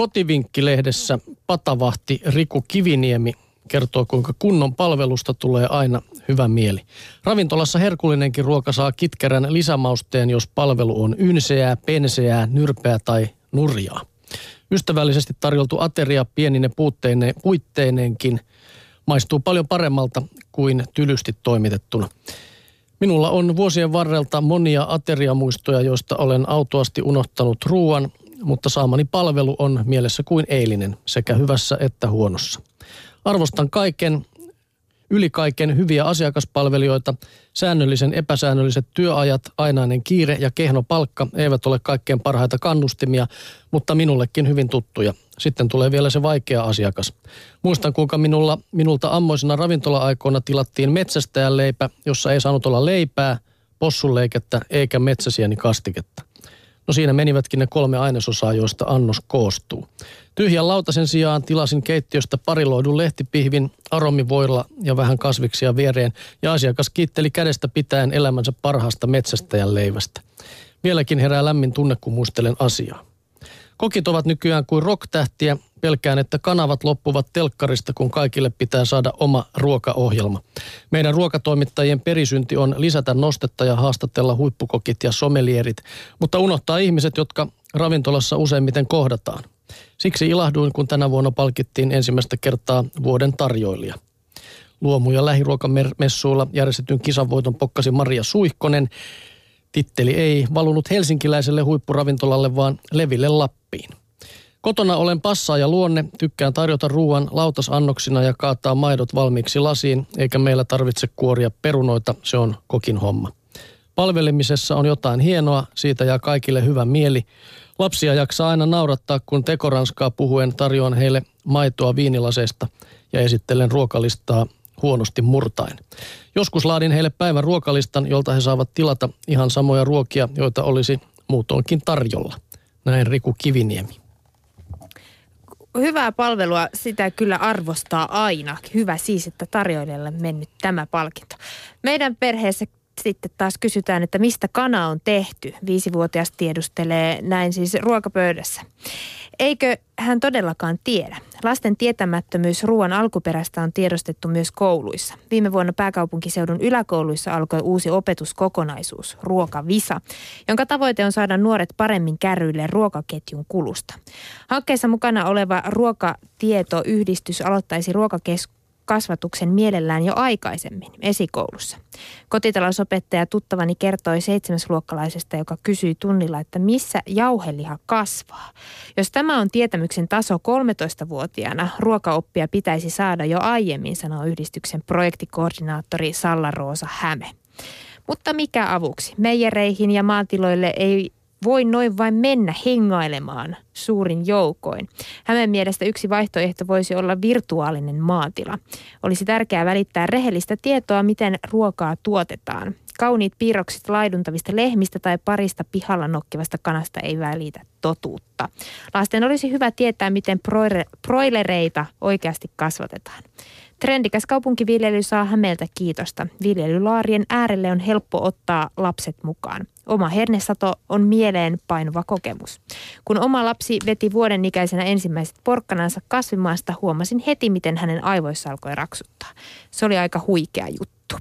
Kotivinkkilehdessä patavahti Riku Kiviniemi kertoo, kuinka kunnon palvelusta tulee aina hyvä mieli. Ravintolassa herkullinenkin ruoka saa kitkerän lisämausteen, jos palvelu on ynseää, penseää, nyrpeää tai nurjaa. Ystävällisesti tarjoltu ateria pienine puutteine, puitteineenkin maistuu paljon paremmalta kuin tylysti toimitettuna. Minulla on vuosien varrelta monia ateriamuistoja, joista olen autoasti unohtanut ruoan, mutta saamani palvelu on mielessä kuin eilinen, sekä hyvässä että huonossa. Arvostan kaiken, yli kaiken hyviä asiakaspalvelijoita. Säännöllisen epäsäännölliset työajat, ainainen kiire ja kehno palkka eivät ole kaikkein parhaita kannustimia, mutta minullekin hyvin tuttuja. Sitten tulee vielä se vaikea asiakas. Muistan, kuinka minulla, minulta ammoisena ravintola-aikoina tilattiin metsästäjän leipä, jossa ei saanut olla leipää, possunleikettä eikä metsäsieni kastiketta. No siinä menivätkin ne kolme ainesosaa, joista annos koostuu. Tyhjän lautasen sijaan tilasin keittiöstä pariloidun lehtipihvin, aromivoilla ja vähän kasviksia viereen, ja asiakas kiitteli kädestä pitäen elämänsä parhaasta metsästäjän leivästä. Vieläkin herää lämmin tunne, kun muistelen asiaa. Kokit ovat nykyään kuin rocktähtiä. Pelkään, että kanavat loppuvat telkkarista, kun kaikille pitää saada oma ruokaohjelma. Meidän ruokatoimittajien perisynti on lisätä nostetta ja haastatella huippukokit ja somelierit, mutta unohtaa ihmiset, jotka ravintolassa useimmiten kohdataan. Siksi ilahduin, kun tänä vuonna palkittiin ensimmäistä kertaa vuoden tarjoilija. Luomu- ja lähiruokamessuilla järjestetyn kisanvoiton pokkasi Maria Suihkonen. Titteli ei valunut helsinkiläiselle huippuravintolalle, vaan Leville Lappiin. Kotona olen passaa ja luonne, tykkään tarjota ruoan lautasannoksina ja kaataa maidot valmiiksi lasiin, eikä meillä tarvitse kuoria perunoita, se on kokin homma. Palvelemisessa on jotain hienoa, siitä jää kaikille hyvä mieli. Lapsia jaksaa aina naurattaa, kun tekoranskaa puhuen tarjoan heille maitoa viinilaseista ja esittelen ruokalistaa huonosti murtain. Joskus laadin heille päivän ruokalistan, jolta he saavat tilata ihan samoja ruokia, joita olisi muutoinkin tarjolla. Näin Riku Kiviniemi. Hyvää palvelua, sitä kyllä arvostaa aina. Hyvä siis, että tarjoilijalle mennyt tämä palkinto. Meidän perheessä sitten taas kysytään, että mistä kana on tehty. Viisivuotias tiedustelee näin siis ruokapöydässä. Eikö hän todellakaan tiedä? Lasten tietämättömyys ruoan alkuperästä on tiedostettu myös kouluissa. Viime vuonna pääkaupunkiseudun yläkouluissa alkoi uusi opetuskokonaisuus, Ruokavisa, jonka tavoite on saada nuoret paremmin kärryille ruokaketjun kulusta. Hankkeessa mukana oleva ruokatietoyhdistys aloittaisi ruokakeskus kasvatuksen mielellään jo aikaisemmin esikoulussa. Kotitalousopettaja tuttavani kertoi seitsemäsluokkalaisesta, joka kysyi tunnilla, että missä jauheliha kasvaa. Jos tämä on tietämyksen taso 13-vuotiaana, ruokaoppia pitäisi saada jo aiemmin, sanoo yhdistyksen projektikoordinaattori Salla-Roosa Häme. Mutta mikä avuksi? Meijereihin ja maatiloille ei voi noin vain mennä hengailemaan suurin joukoin. Hänen mielestä yksi vaihtoehto voisi olla virtuaalinen maatila. Olisi tärkeää välittää rehellistä tietoa, miten ruokaa tuotetaan. Kauniit piirrokset laiduntavista lehmistä tai parista pihalla nokkivasta kanasta ei välitä totuutta. Lasten olisi hyvä tietää, miten broilereita oikeasti kasvatetaan. Trendikäs kaupunkiviljely saa Hämeeltä kiitosta. Viljelylaarien äärelle on helppo ottaa lapset mukaan. Oma hernesato on mieleen painuva kokemus. Kun oma lapsi veti vuoden ikäisenä ensimmäiset porkkanansa kasvimaasta, huomasin heti, miten hänen aivoissa alkoi raksuttaa. Se oli aika huikea juttu.